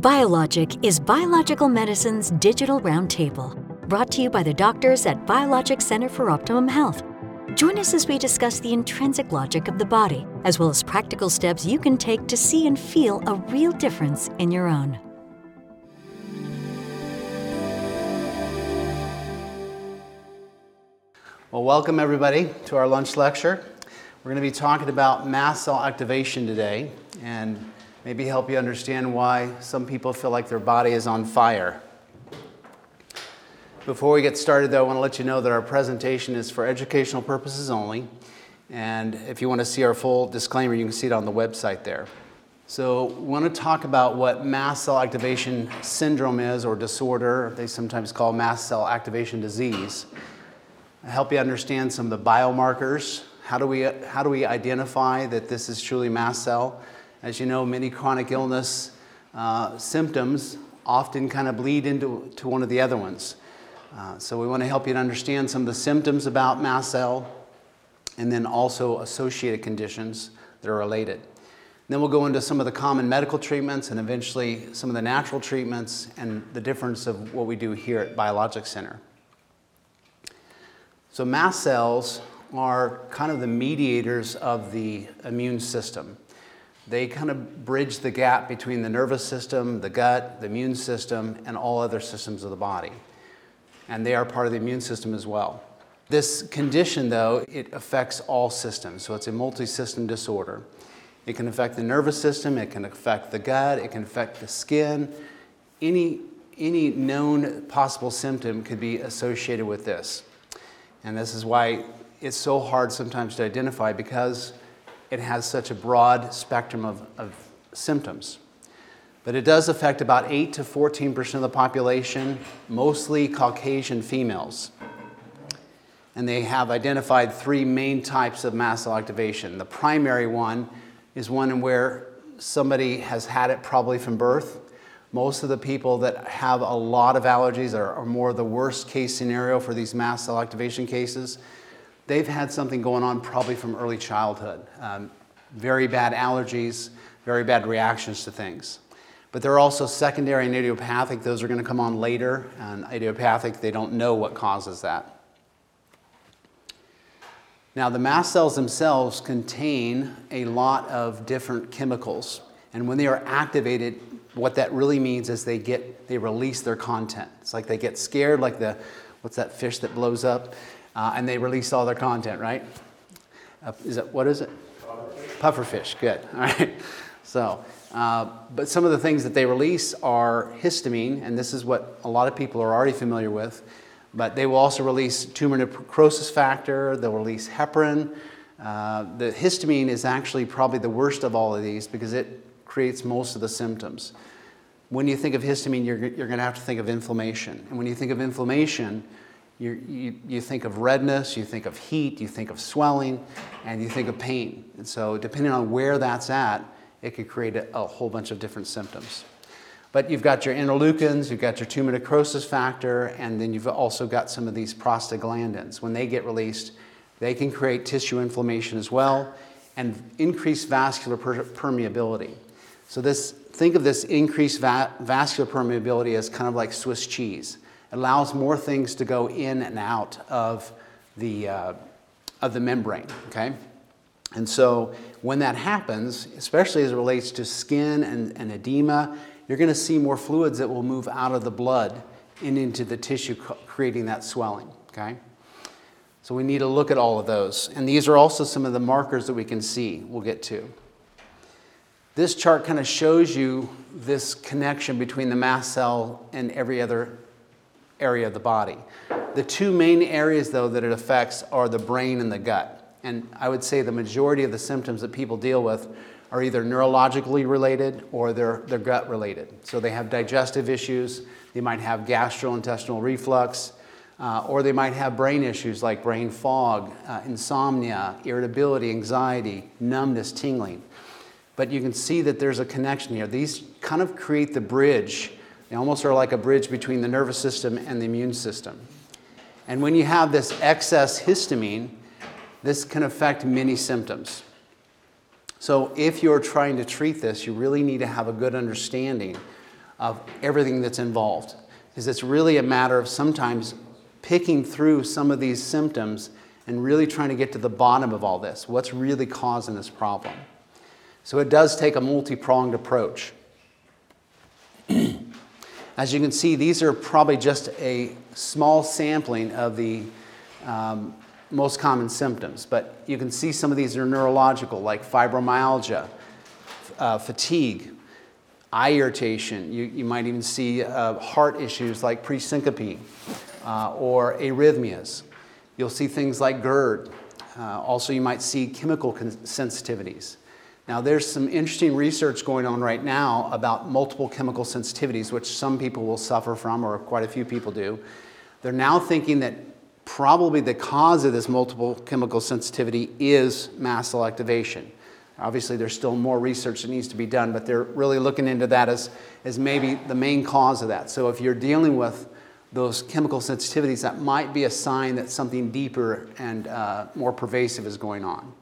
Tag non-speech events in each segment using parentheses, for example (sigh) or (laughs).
Biologic is Biological Medicine's digital roundtable, brought to you by the doctors at Biologic Center for Optimum Health. Join us as we discuss the intrinsic logic of the body, as well as practical steps you can take to see and feel a real difference in your own. Well, welcome everybody to our lunch lecture. We're going to be talking about mast cell activation today and maybe help you understand why some people feel like their body is on fire. Before we get started, though, I want to let you know that our presentation is for educational purposes only. And if you want to see our full disclaimer, you can see it on the website there. So, we want to talk about what mast cell activation syndrome is or disorder. They sometimes call mast cell activation disease. I help you understand some of the biomarkers. How do we, how do we identify that this is truly mast cell? As you know, many chronic illness uh, symptoms often kind of bleed into to one of the other ones. Uh, so we want to help you to understand some of the symptoms about mast cell and then also associated conditions that are related. Then we'll go into some of the common medical treatments and eventually some of the natural treatments and the difference of what we do here at Biologic Center. So mast cells are kind of the mediators of the immune system. They kind of bridge the gap between the nervous system, the gut, the immune system, and all other systems of the body. And they are part of the immune system as well. This condition, though, it affects all systems. So it's a multi system disorder. It can affect the nervous system, it can affect the gut, it can affect the skin. Any, any known possible symptom could be associated with this. And this is why it's so hard sometimes to identify because it has such a broad spectrum of, of symptoms. But it does affect about 8 to 14% of the population, mostly Caucasian females. And they have identified three main types of mast cell activation. The primary one is one where somebody has had it probably from birth. Most of the people that have a lot of allergies are, are more the worst case scenario for these mast cell activation cases they've had something going on probably from early childhood. Um, very bad allergies, very bad reactions to things. But there are also secondary and idiopathic. Those are going to come on later. And idiopathic, they don't know what causes that. Now, the mast cells themselves contain a lot of different chemicals. And when they are activated, what that really means is they get they release their content. It's like they get scared, like the what's that fish that blows up? Uh, and they release all their content, right? Uh, is it what is it? Pufferfish. Good. (laughs) All right. So, uh, but some of the things that they release are histamine, and this is what a lot of people are already familiar with. But they will also release tumor necrosis factor. They'll release heparin. Uh, the histamine is actually probably the worst of all of these because it creates most of the symptoms. When you think of histamine, you're, you're going to have to think of inflammation. And when you think of inflammation, you, you, you think of redness, you think of heat, you think of swelling, and you think of pain. And so, depending on where that's at, it could create a, a whole bunch of different symptoms. But you've got your interleukins, you've got your tumor necrosis factor, and then you've also got some of these prostaglandins. When they get released, they can create tissue inflammation as well and increase vascular per- permeability. So this, think of this increased va- vascular permeability as kind of like Swiss cheese allows more things to go in and out of the, uh, of the membrane, okay? And so when that happens, especially as it relates to skin and, and edema, you're going to see more fluids that will move out of the blood and into the tissue, creating that swelling, okay? So we need to look at all of those. And these are also some of the markers that we can see, we'll get to. This chart kind of shows you this connection between the mast cell and every other area of the body. The two main areas, though, that it affects are the brain and the gut. And I would say the majority of the symptoms that people deal with are either neurologically related or they're, they're gut related. So they have digestive issues, they might have gastrointestinal reflux, uh, or they might have brain issues like brain fog, uh, insomnia, irritability, anxiety, numbness, tingling. But you can see that there's a connection here. These kind of create the bridge they almost are like a bridge between the nervous system and the immune system. And when you have this excess histamine, this can affect many symptoms. So, if you're trying to treat this, you really need to have a good understanding of everything that's involved. Because it's really a matter of sometimes picking through some of these symptoms and really trying to get to the bottom of all this. What's really causing this problem? So it does take a multi pronged approach. As you can see, these are probably just a small sampling of the um, most common symptoms, but you can see some of these are neurological, like fibromyalgia, uh, fatigue, eye irritation. You, you might even see uh, heart issues like presyncope uh, or arrhythmias. You'll see things like GERD. Uh, also, you might see chemical sensitivities. Now, there's some interesting research going on right now about multiple chemical sensitivities, which some people will suffer from, or quite a few people do. They're now thinking that probably the cause of this multiple chemical sensitivity is mast cell activation. Obviously, there's still more research that needs to be done, but they're really looking into that as, as maybe the main cause of that. So, if you're dealing with those chemical sensitivities, that might be a sign that something deeper and uh, more pervasive is going on.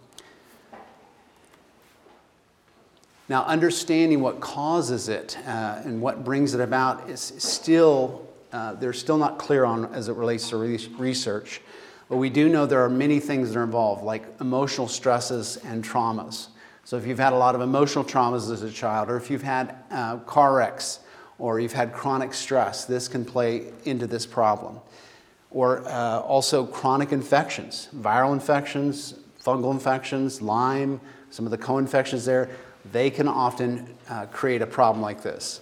Now, understanding what causes it uh, and what brings it about is still, uh, they're still not clear on as it relates to re- research. But we do know there are many things that are involved, like emotional stresses and traumas. So, if you've had a lot of emotional traumas as a child, or if you've had uh, car wrecks, or you've had chronic stress, this can play into this problem. Or uh, also chronic infections, viral infections, fungal infections, Lyme, some of the co infections there they can often uh, create a problem like this.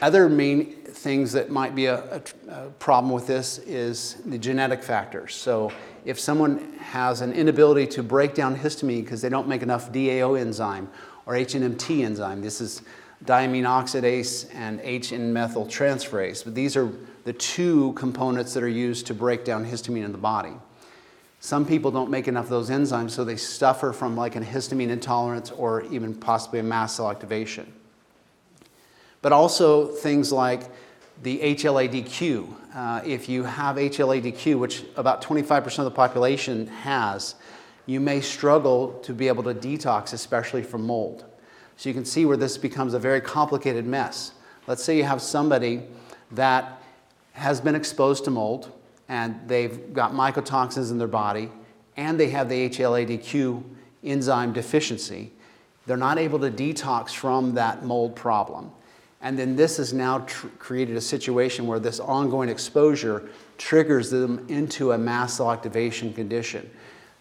Other main things that might be a, a, a, problem with this is the genetic factors. So, if someone has an inability to break down histamine because they don't make enough DAO enzyme or HNMT enzyme, this is diamine oxidase and H-N-methyl transferase. But these are the two components that are used to break down histamine in the body. Some people don't make enough of those enzymes, so they suffer from like an histamine intolerance or even possibly a mast cell activation. But also things like the HLA-DQ. Uh, if you have HLA-DQ, which about 25% of the population has, you may struggle to be able to detox, especially from mold. So you can see where this becomes a very complicated mess. Let's say you have somebody that has been exposed to mold, and they've got mycotoxins in their body, and they have the HLA-DQ enzyme deficiency, they're not able to detox from that mold problem. And then this has now tr- created a situation where this ongoing exposure triggers them into a mast cell activation condition.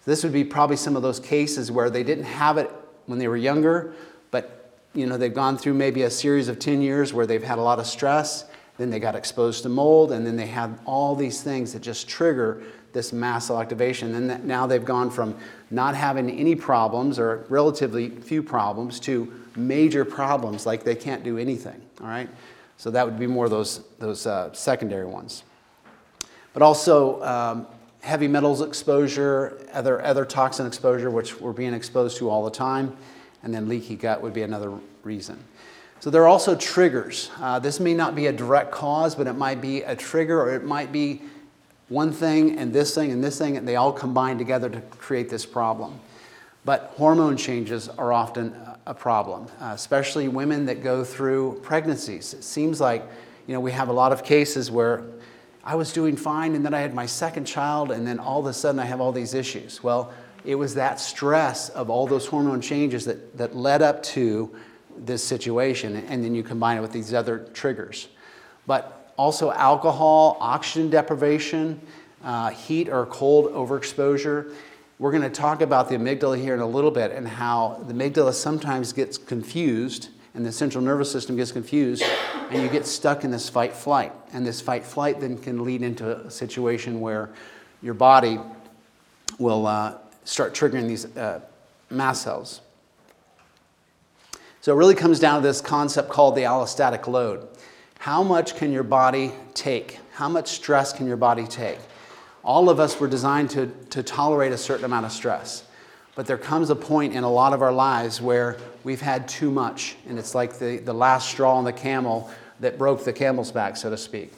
This would be probably some of those cases where they didn't have it when they were younger, but you know they've gone through maybe a series of 10 years where they've had a lot of stress then they got exposed to mold, and then they had all these things that just trigger this mast cell activation. And now they've gone from not having any problems or relatively few problems to major problems, like they can't do anything. All right, so that would be more those those uh, secondary ones. But also um, heavy metals exposure, other other toxin exposure, which we're being exposed to all the time, and then leaky gut would be another reason. So there are also triggers. Uh, this may not be a direct cause, but it might be a trigger, or it might be one thing and this thing and this thing, and they all combine together to create this problem. But hormone changes are often a problem, uh, especially women that go through pregnancies. It seems like you know we have a lot of cases where I was doing fine, and then I had my second child, and then all of a sudden I have all these issues. Well, it was that stress of all those hormone changes that, that led up to this situation, and then you combine it with these other triggers. But also, alcohol, oxygen deprivation, uh, heat or cold overexposure. We're going to talk about the amygdala here in a little bit and how the amygdala sometimes gets confused and the central nervous system gets confused and you get stuck in this fight flight. And this fight flight then can lead into a situation where your body will uh, start triggering these uh, mast cells. So it really comes down to this concept called the allostatic load. How much can your body take? How much stress can your body take? All of us were designed to, to tolerate a certain amount of stress. But there comes a point in a lot of our lives where we've had too much, and it's like the, the last straw on the camel that broke the camel's back, so to speak.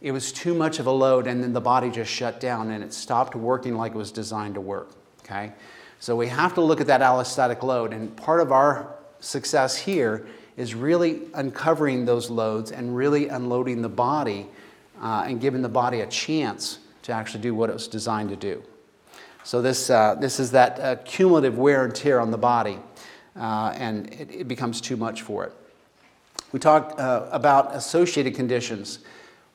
It was too much of a load, and then the body just shut down and it stopped working like it was designed to work. Okay? So we have to look at that allostatic load, and part of our success here is really uncovering those loads and really unloading the body uh, and giving the body a chance to actually do what it was designed to do. So, this, uh, this is that uh, cumulative wear and tear on the body, uh, and it, it, becomes too much for it. We talk uh, about associated conditions.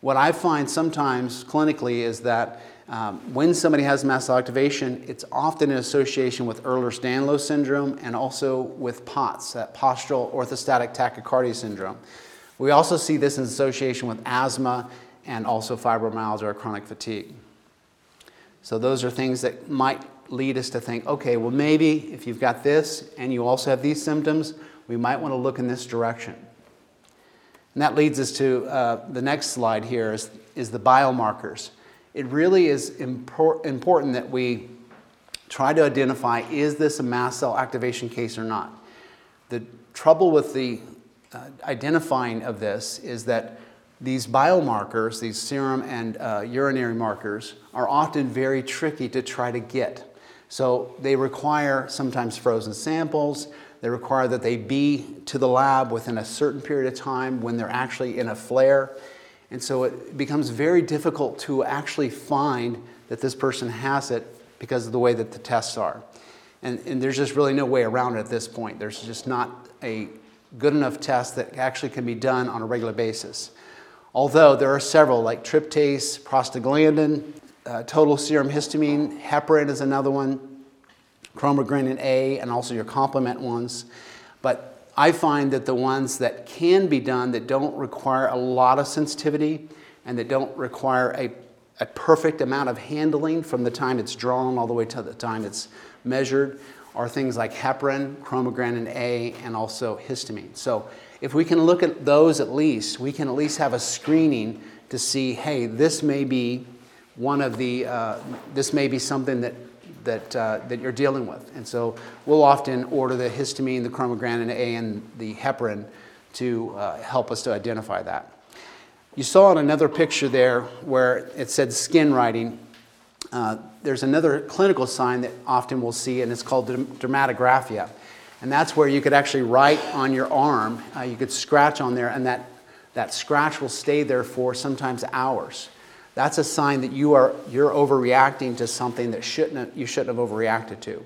What I find sometimes clinically is that um, when somebody has mast cell activation, it's often in association with Ehlers-Danlos syndrome and also with POTS, that postural orthostatic tachycardia syndrome. We also see this in association with asthma and also fibromyalgia or chronic fatigue. So those are things that might lead us to think, okay, well maybe if you've got this and you also have these symptoms, we might want to look in this direction. And that leads us to uh, the next slide here is, is the biomarkers it really is impor- important that we try to identify is this a mast cell activation case or not. The trouble with the uh, identifying of this is that these biomarkers, these serum and uh, urinary markers, are often very tricky to try to get. So they require sometimes frozen samples. They require that they be to the lab within a certain period of time when they're actually in a flare. And so it becomes very difficult to actually find that this person has it because of the way that the tests are. And, and there's just really no way around it at this point. There's just not a good enough test that actually can be done on a regular basis. Although there are several, like tryptase, prostaglandin, uh, total serum histamine, heparin is another one, chromogranin A, and also your complement ones. But I find that the ones that can be done that don't require a lot of sensitivity and that don't require a, a perfect amount of handling from the time it's drawn all the way to the time it's measured are things like heparin, chromogranin A, and also histamine. So if we can look at those at least, we can at least have a screening to see, hey, this may be one of the, uh, this may be something that that, uh, that you're dealing with. And so we'll often order the histamine, the chromogranin A, and the heparin to uh, help us to identify that. You saw in another picture there where it said skin writing. Uh, there's another clinical sign that often we'll see, and it's called dermatographia. And that's where you could actually write on your arm, uh, you could scratch on there, and that, that scratch will stay there for sometimes hours that's a sign that you are you're overreacting to something that shouldn't you shouldn't have overreacted to.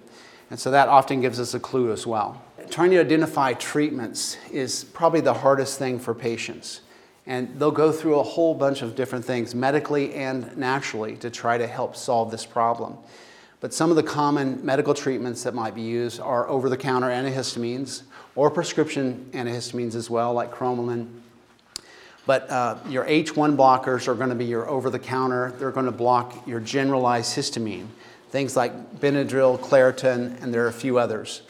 And so that often gives us a clue as well. Trying to identify treatments is probably the hardest thing for patients. And they'll go through a whole bunch of different things, medically and naturally, to try to help solve this problem. But some of the common medical treatments that might be used are over the counter antihistamines or prescription antihistamines as well, like cromolyn but uh, your H1 blockers are going to be your over the counter, they're going to block your generalized histamine, things like Benadryl, Claritin, and there are a few others.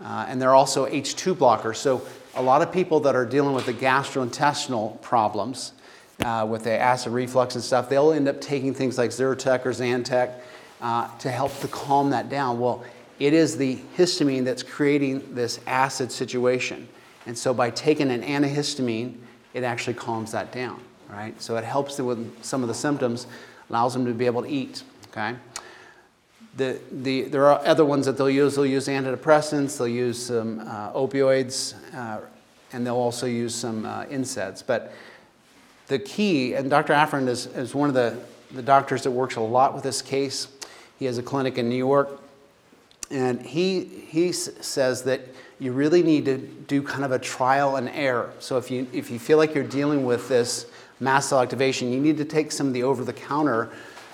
Uh, and they're also H2 blockers. So, a lot of people that are dealing with the gastrointestinal problems, uh, with the acid reflux and stuff, they'll end up taking things like Zyrtec or Zantac uh, to help to calm that down. Well, it is the histamine that's creating this acid situation. And so, by taking an antihistamine, it actually calms that down, right? So it helps them with some of the symptoms, allows them to be able to eat, okay? The, the, there are other ones that they'll use. They'll use antidepressants, they'll use some uh, opioids, uh, and they'll also use some uh, NSAIDs. But the key, and Dr. Afrin is, is one of the, the doctors that works a lot with this case. He has a clinic in New York, and he, he says that you really need to do kind of a trial and error. So if you, if you feel like you're dealing with this mast cell activation, you need to take some of the over the counter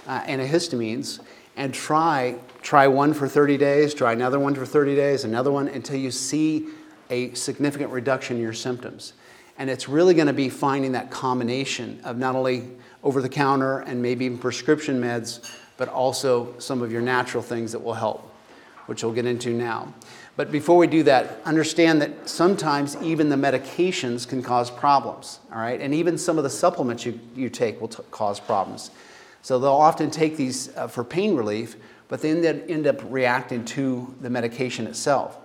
uh, antihistamines and try, try one for 30 days, try another one for 30 days, another one until you see a significant reduction in your symptoms. And it's really going to be finding that combination of not only over the counter and maybe even prescription meds, but also some of your natural things that will help, which we'll get into now. But before we do that, understand that sometimes even the medications can cause problems, all right? And even some of the supplements you, you take will t- cause problems. So they'll often take these uh, for pain relief, but then they end up reacting to the medication itself.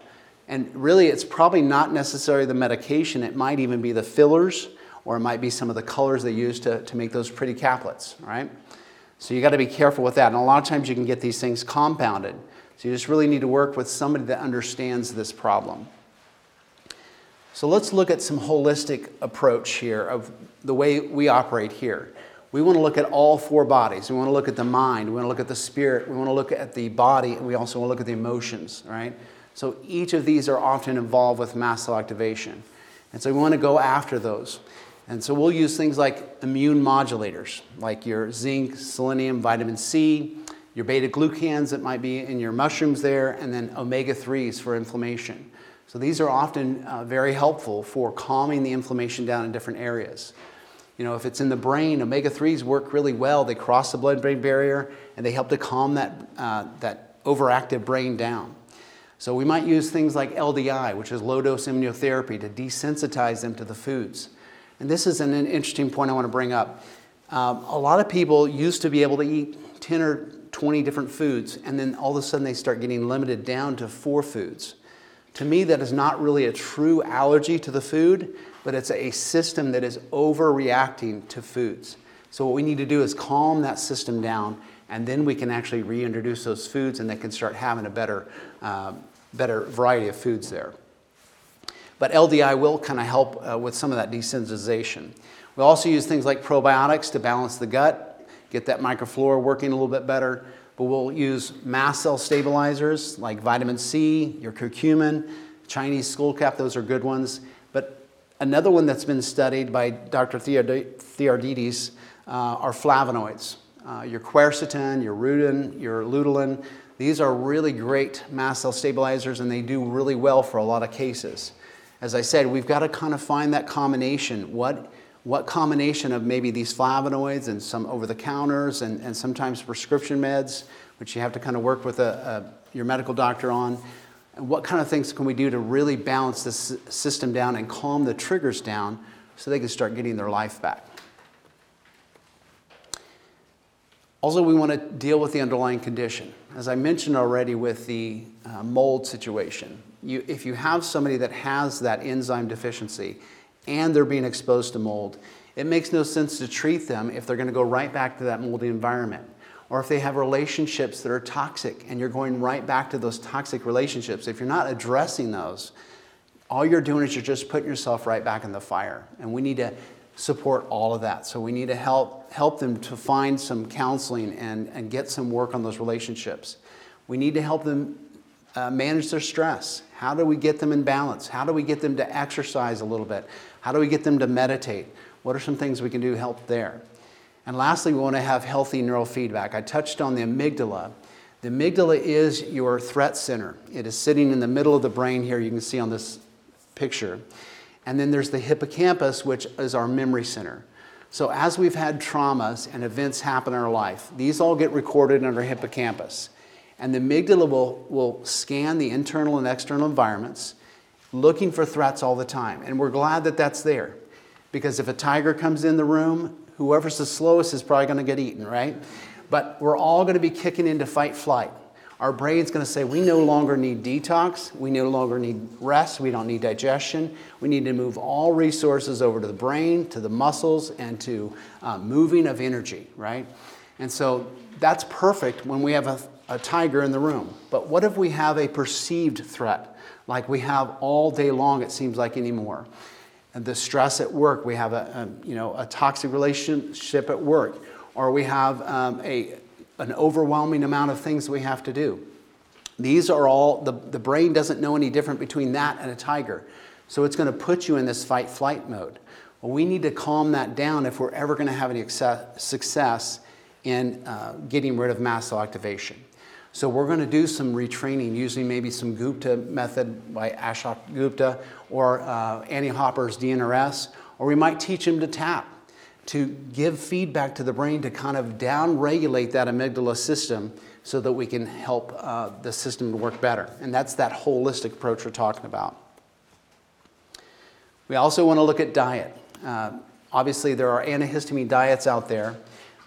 And really, it's probably not necessarily the medication, it might even be the fillers, or it might be some of the colors they use to, to make those pretty caplets, right? So you got to be careful with that. And a lot of times you can get these things compounded. So you just really need to work with somebody that understands this problem. So let's look at some holistic approach here of the way we operate here. We want to look at all four bodies. We want to look at the mind. We want to look at the spirit. We want to look at the body. And we also want to look at the emotions, right? So each of these are often involved with mast cell activation. And so we want to go after those. And so we'll use things like immune modulators, like your zinc, selenium, vitamin C, your beta glucans that might be in your mushrooms there, and then omega 3s for inflammation. So these are often uh, very helpful for calming the inflammation down in different areas. You know, if it's in the brain, omega 3s work really well. They cross the blood brain barrier and they help to calm that, uh, that overactive brain down. So we might use things like LDI, which is low dose immunotherapy, to desensitize them to the foods. And this is an, interesting point I want to bring up. Um, a lot of people used to be able to eat 10 or 20 different foods, and then all of a sudden they start getting limited down to four foods. To me, that is not really a true allergy to the food, but it's a system that is overreacting to foods. So, what we need to do is calm that system down, and then we can actually reintroduce those foods and they can start having a better, uh, better variety of foods there. But LDI will kind of help uh, with some of that desensitization. We also use things like probiotics to balance the gut, get that microflora working a little bit better but we'll use mast cell stabilizers like vitamin C, your curcumin, Chinese skullcap, those are good ones. But another one that's been studied by Dr. Theoharides uh, are flavonoids. Uh, your quercetin, your rutin, your lutein, these are really great mast cell stabilizers and they do really well for a lot of cases. As I said, we've got to kind of find that combination. What what combination of maybe these flavonoids and some over the counters and, and sometimes prescription meds, which you have to kind of work with a, a, your medical doctor on, and what kind of things can we do to really balance this system down and calm the triggers down so they can start getting their life back? Also, we want to deal with the underlying condition. As I mentioned already with the uh, mold situation, you, if you have somebody that has that enzyme deficiency, and they're being exposed to mold, it makes no sense to treat them if they're going to go right back to that moldy environment. Or if they have relationships that are toxic and you're going right back to those toxic relationships, if you're not addressing those, all you're doing is you're just putting yourself right back in the fire. And we need to support all of that. So we need to help, help them to find some counseling and, and get some work on those relationships. We need to help them uh, manage their stress. How do we get them in balance? How do we get them to exercise a little bit? How do we get them to meditate? What are some things we can do to help there? And lastly, we want to have healthy neural feedback. I touched on the amygdala. The amygdala is your threat center. It is sitting in the middle of the brain here, you can see on this picture. And then there's the hippocampus, which is our memory center. So, as we've had traumas and events happen in our life, these all get recorded in our hippocampus. And the amygdala will, will scan the internal and external environments looking for threats all the time. And we're glad that that's there. Because if a tiger comes in the room, whoever's the slowest is probably going to get eaten, right? But we're all going to be kicking into fight flight. Our brain's going to say, we no longer need detox. We no longer need rest. We don't need digestion. We need to move all resources over to the brain, to the muscles, and to uh, moving of energy, right? And so that's perfect when we have a, a tiger in the room. But what if we have a perceived threat? like we have all day long, it seems like anymore. And the stress at work, we have a, a you know, a toxic relationship at work, or we have um, a, an overwhelming amount of things we have to do. These are all, the, the brain doesn't know any different between that and a tiger. So it's going to put you in this fight flight mode. Well, we need to calm that down if we're ever going to have any success in uh, getting rid of mast cell activation. So we're going to do some retraining using maybe some Gupta method by Ashok Gupta or uh, Annie Hopper's DNRS, or we might teach him to tap to give feedback to the brain to kind of down regulate that amygdala system so that we can help uh, the system to work better. And that's that holistic approach we're talking about. We also want to look at diet. Uh, obviously, there are antihistamine diets out there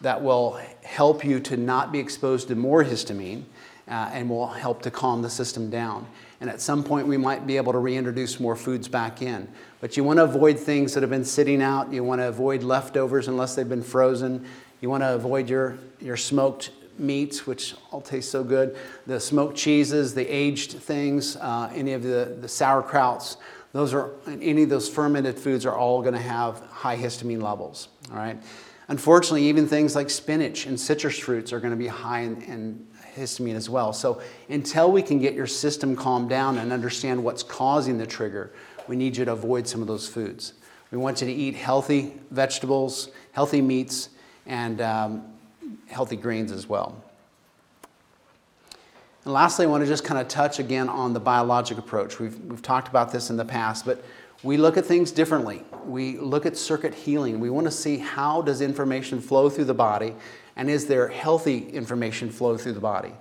that will help you to not be exposed to more histamine uh, and will help to calm the system down. And at some point, we might be able to reintroduce more foods back in. But you want to avoid things that have been sitting out. You want to avoid leftovers unless they've been frozen. You want to avoid your, your smoked meats, which all taste so good, the smoked cheeses, the aged things, uh, any of the, the sauerkrauts. those are any of those fermented foods are all going to have high histamine levels. All right. Unfortunately, even things like spinach and citrus fruits are going to be high in, in histamine as well. So until we can get your system calmed down and understand what's causing the trigger, we need you to avoid some of those foods. We want you to eat healthy vegetables, healthy meats, and um, healthy grains as well. And lastly, I want to just kind of touch again on the biologic approach. We've, we've talked about this in the past, but we look at things differently. We look at circuit healing. We want to see how does information flow through the body and is there healthy information flow through the body.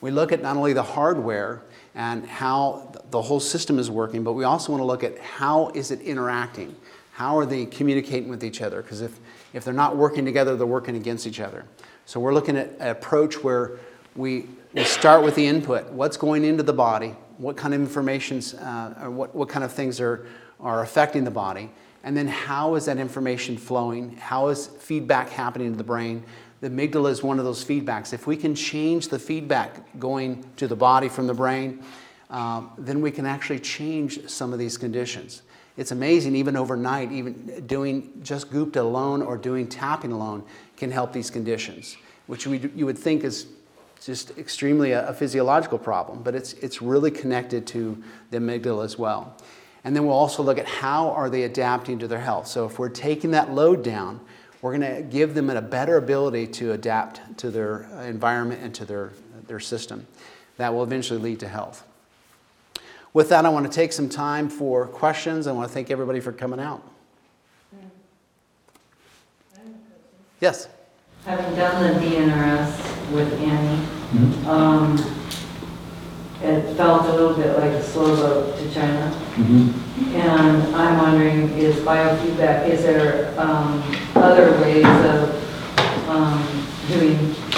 We look at not only the hardware and how the whole system is working, but we also want to look at how is it interacting? How are they communicating with each other? Because if, if they're not working together, they're working against each other. So we're looking at an approach where we, we start with the input. What's going into the body? What kind of information's, uh, or what, what kind of things are, are affecting the body? And then how is that information flowing? How is feedback happening to the brain? The amygdala is one of those feedbacks. If we can change the feedback going to the body from the brain, um, then we can actually change some of these conditions. It's amazing, even overnight, even doing just Gupta alone or doing tapping alone can help these conditions, which we, you would think is just extremely a, a physiological problem, but it's, it's really connected to the amygdala as well. And then we'll also look at how are they adapting to their health. So if we're taking that load down, we're going to give them a better ability to adapt to their environment and to their, their system. That will eventually lead to health. With that, I want to take some time for questions. I want to thank everybody for coming out. Yes? Having done the DNRS with Annie, Mhm. um, it felt a little bit like a slow boat to China. And I'm wondering, is biofeedback, is there um, other ways of um, doing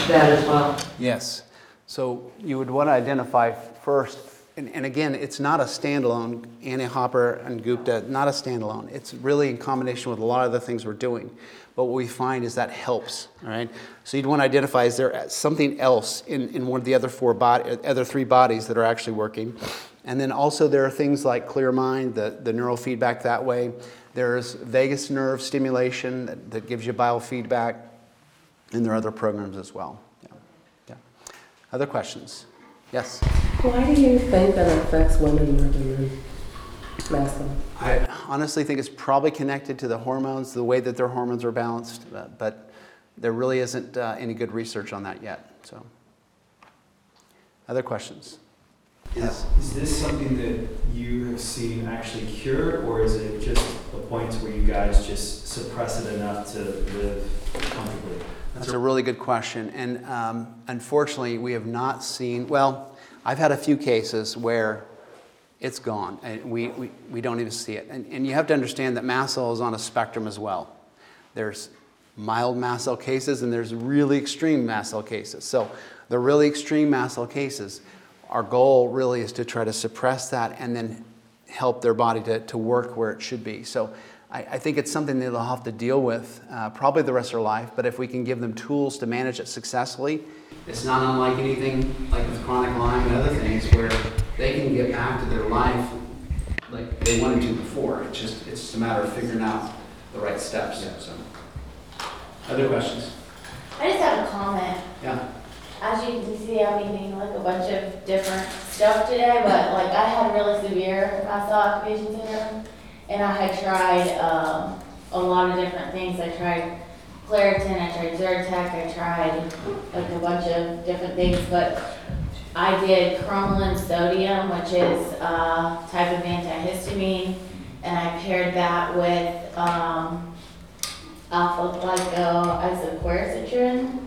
that as well? Yes. So you would want to identify first, and, and again, it's not a standalone, Annie Hopper and Gupta, not a standalone. It's really in combination with a lot of the things we're doing. But what we find is that helps, all right? So you'd want to identify, is there something else in, in one of the other four body, other three bodies that are actually working? And then also there are things like Clear Mind, the, the neural feedback that way. There's vagus nerve stimulation that, that gives you biofeedback. And there are other programs as well. Yeah. Yeah. Other questions? Yes? Why do you think that affects women more than men? Masculine. I honestly think it's probably connected to the hormones, the way that their hormones are balanced, uh, but there really isn't uh, any good research on that yet. So, other questions? Yes. Is this something that you have seen actually cure, or is it just a point where you guys just suppress it enough to live comfortably? That's a really good question. And um, unfortunately, we have not seen, well, I've had a few cases where it's gone and we, we, we don't even see it. And, and you have to understand that mast cell is on a spectrum as well. There's mild mast cell cases and there's really extreme mast cell cases. So the really extreme mast cell cases, our goal really is to try to suppress that and then help their body to, to work where it should be. So I, I think it's something that they'll have to deal with uh, probably the rest of their life, but if we can give them tools to manage it successfully, it's not unlike anything like with chronic Lyme and other things where they can get back to their life like they wanted to before. It's just, it's just a matter of figuring out the right steps. Yeah. So. Other questions? I just have a comment. Yeah. As you can see, I'm eating like a bunch of different stuff today, but like I had really severe mast cell activation syndrome, and I had tried um, a lot of different things. I tried Claritin, I tried Zyrtec, I tried like a bunch of different things, but I did cromolyn sodium, which is a type of antihistamine, and I paired that with um, alpha glycoisoquercetin.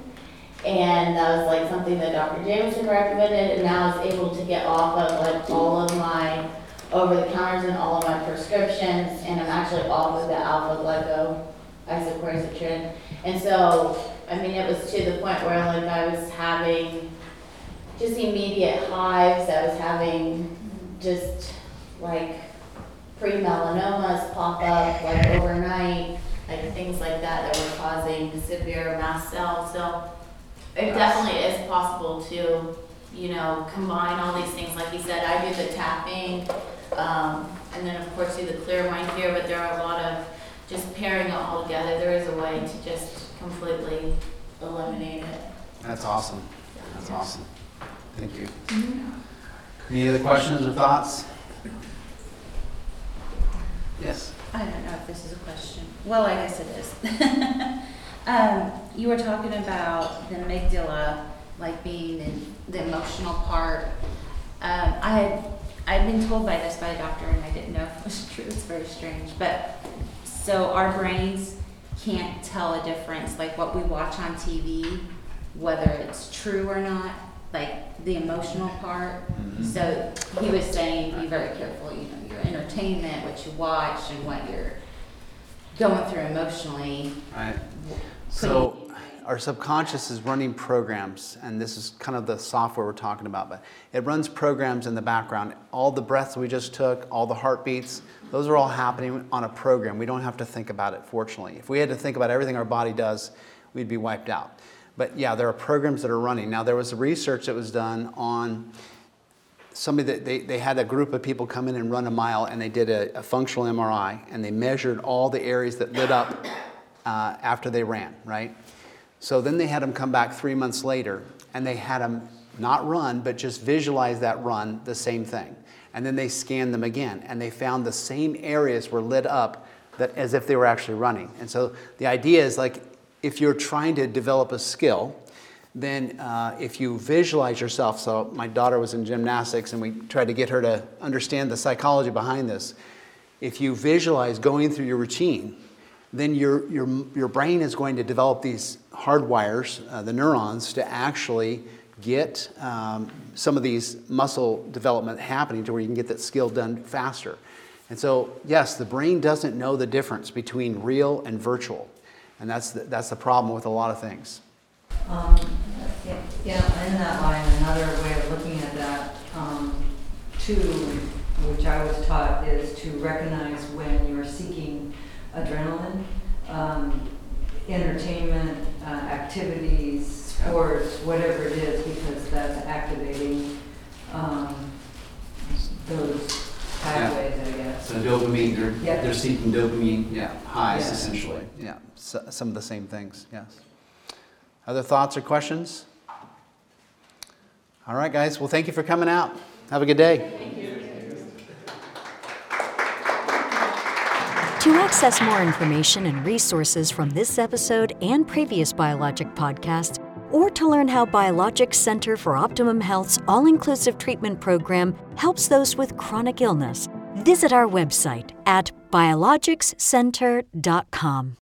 And that was like something that Dr. Jameson recommended, and now I was able to get off of like all of my over the counters and all of my prescriptions, and I'm actually off of the alpha glycoisoquercetin. And so, I mean, it was to the point where like I was having just immediate hives, I was having just like pre-melanomas pop up like overnight, like things like that that were causing severe mast cells. So it definitely is possible to, you know, combine all these things. Like you said, I do the tapping. Um, and then of course do the clear mind here, but there are a lot of, just pairing it all together, there is a way to just completely eliminate it. That's awesome. That's awesome. Thank you. Any other questions or thoughts? Yes. I don't know if this is a question. Well, I guess it is. (laughs) um, you were talking about the amygdala, like being the, the emotional part. Um, I had I'd been told by this by a doctor, and I didn't know (laughs) if it was true. It's very strange, but so our brains can't tell a difference, like what we watch on TV, whether it's true or not, like the emotional part. Mm-hmm. So he was saying, be very careful, you know, your entertainment, what you watch, and what you're going through emotionally. Right. So our subconscious is running programs, and this is kind of the software we're talking about, but it runs programs in the background. All the breaths we just took, all the heartbeats, those are all happening on a program. We don't have to think about it, fortunately. If we had to think about everything our body does, we'd be wiped out. But yeah, there are programs that are running. Now, there was research that was done on somebody that they, they had a group of people come in and run a mile and they did a, a functional MRI and they measured all the areas that lit up uh, after they ran, right? So then they had them come back three months later and they had them not run, but just visualize that run, the same thing. And then they scanned them again and they found the same areas were lit up that, as if they were actually running. And so the idea is like if you're trying to develop a skill, then uh, if you visualize yourself, so my daughter was in gymnastics and we tried to get her to understand the psychology behind this. If you visualize going through your routine, then your, your, your brain is going to develop these hardwires, uh, the neurons, to actually get um, some of these muscle development happening to where you can get that skill done faster. And so, yes, the brain doesn't know the difference between real and virtual. And that's the, that's the problem with a lot of things. Um, yeah, Yeah, in that line, another way of looking at that, um, too, which I was taught, is to recognize when you're seeking adrenaline, um, entertainment, uh, activities, sports, whatever it is, because that's activating um, those pathways, I guess. So dopamine, they're, Yeah. they're seeking dopamine, yeah, highs Yeah. essentially. Yeah, so, some of the same things, yes. Other thoughts or questions? All right, guys. Well, thank you for coming out. Have a good day. To access more information and resources from this episode and previous Biologic podcasts, or to learn how Biologic Center for Optimum Health's all inclusive treatment program helps those with chronic illness, visit our website at biologicscenter.com.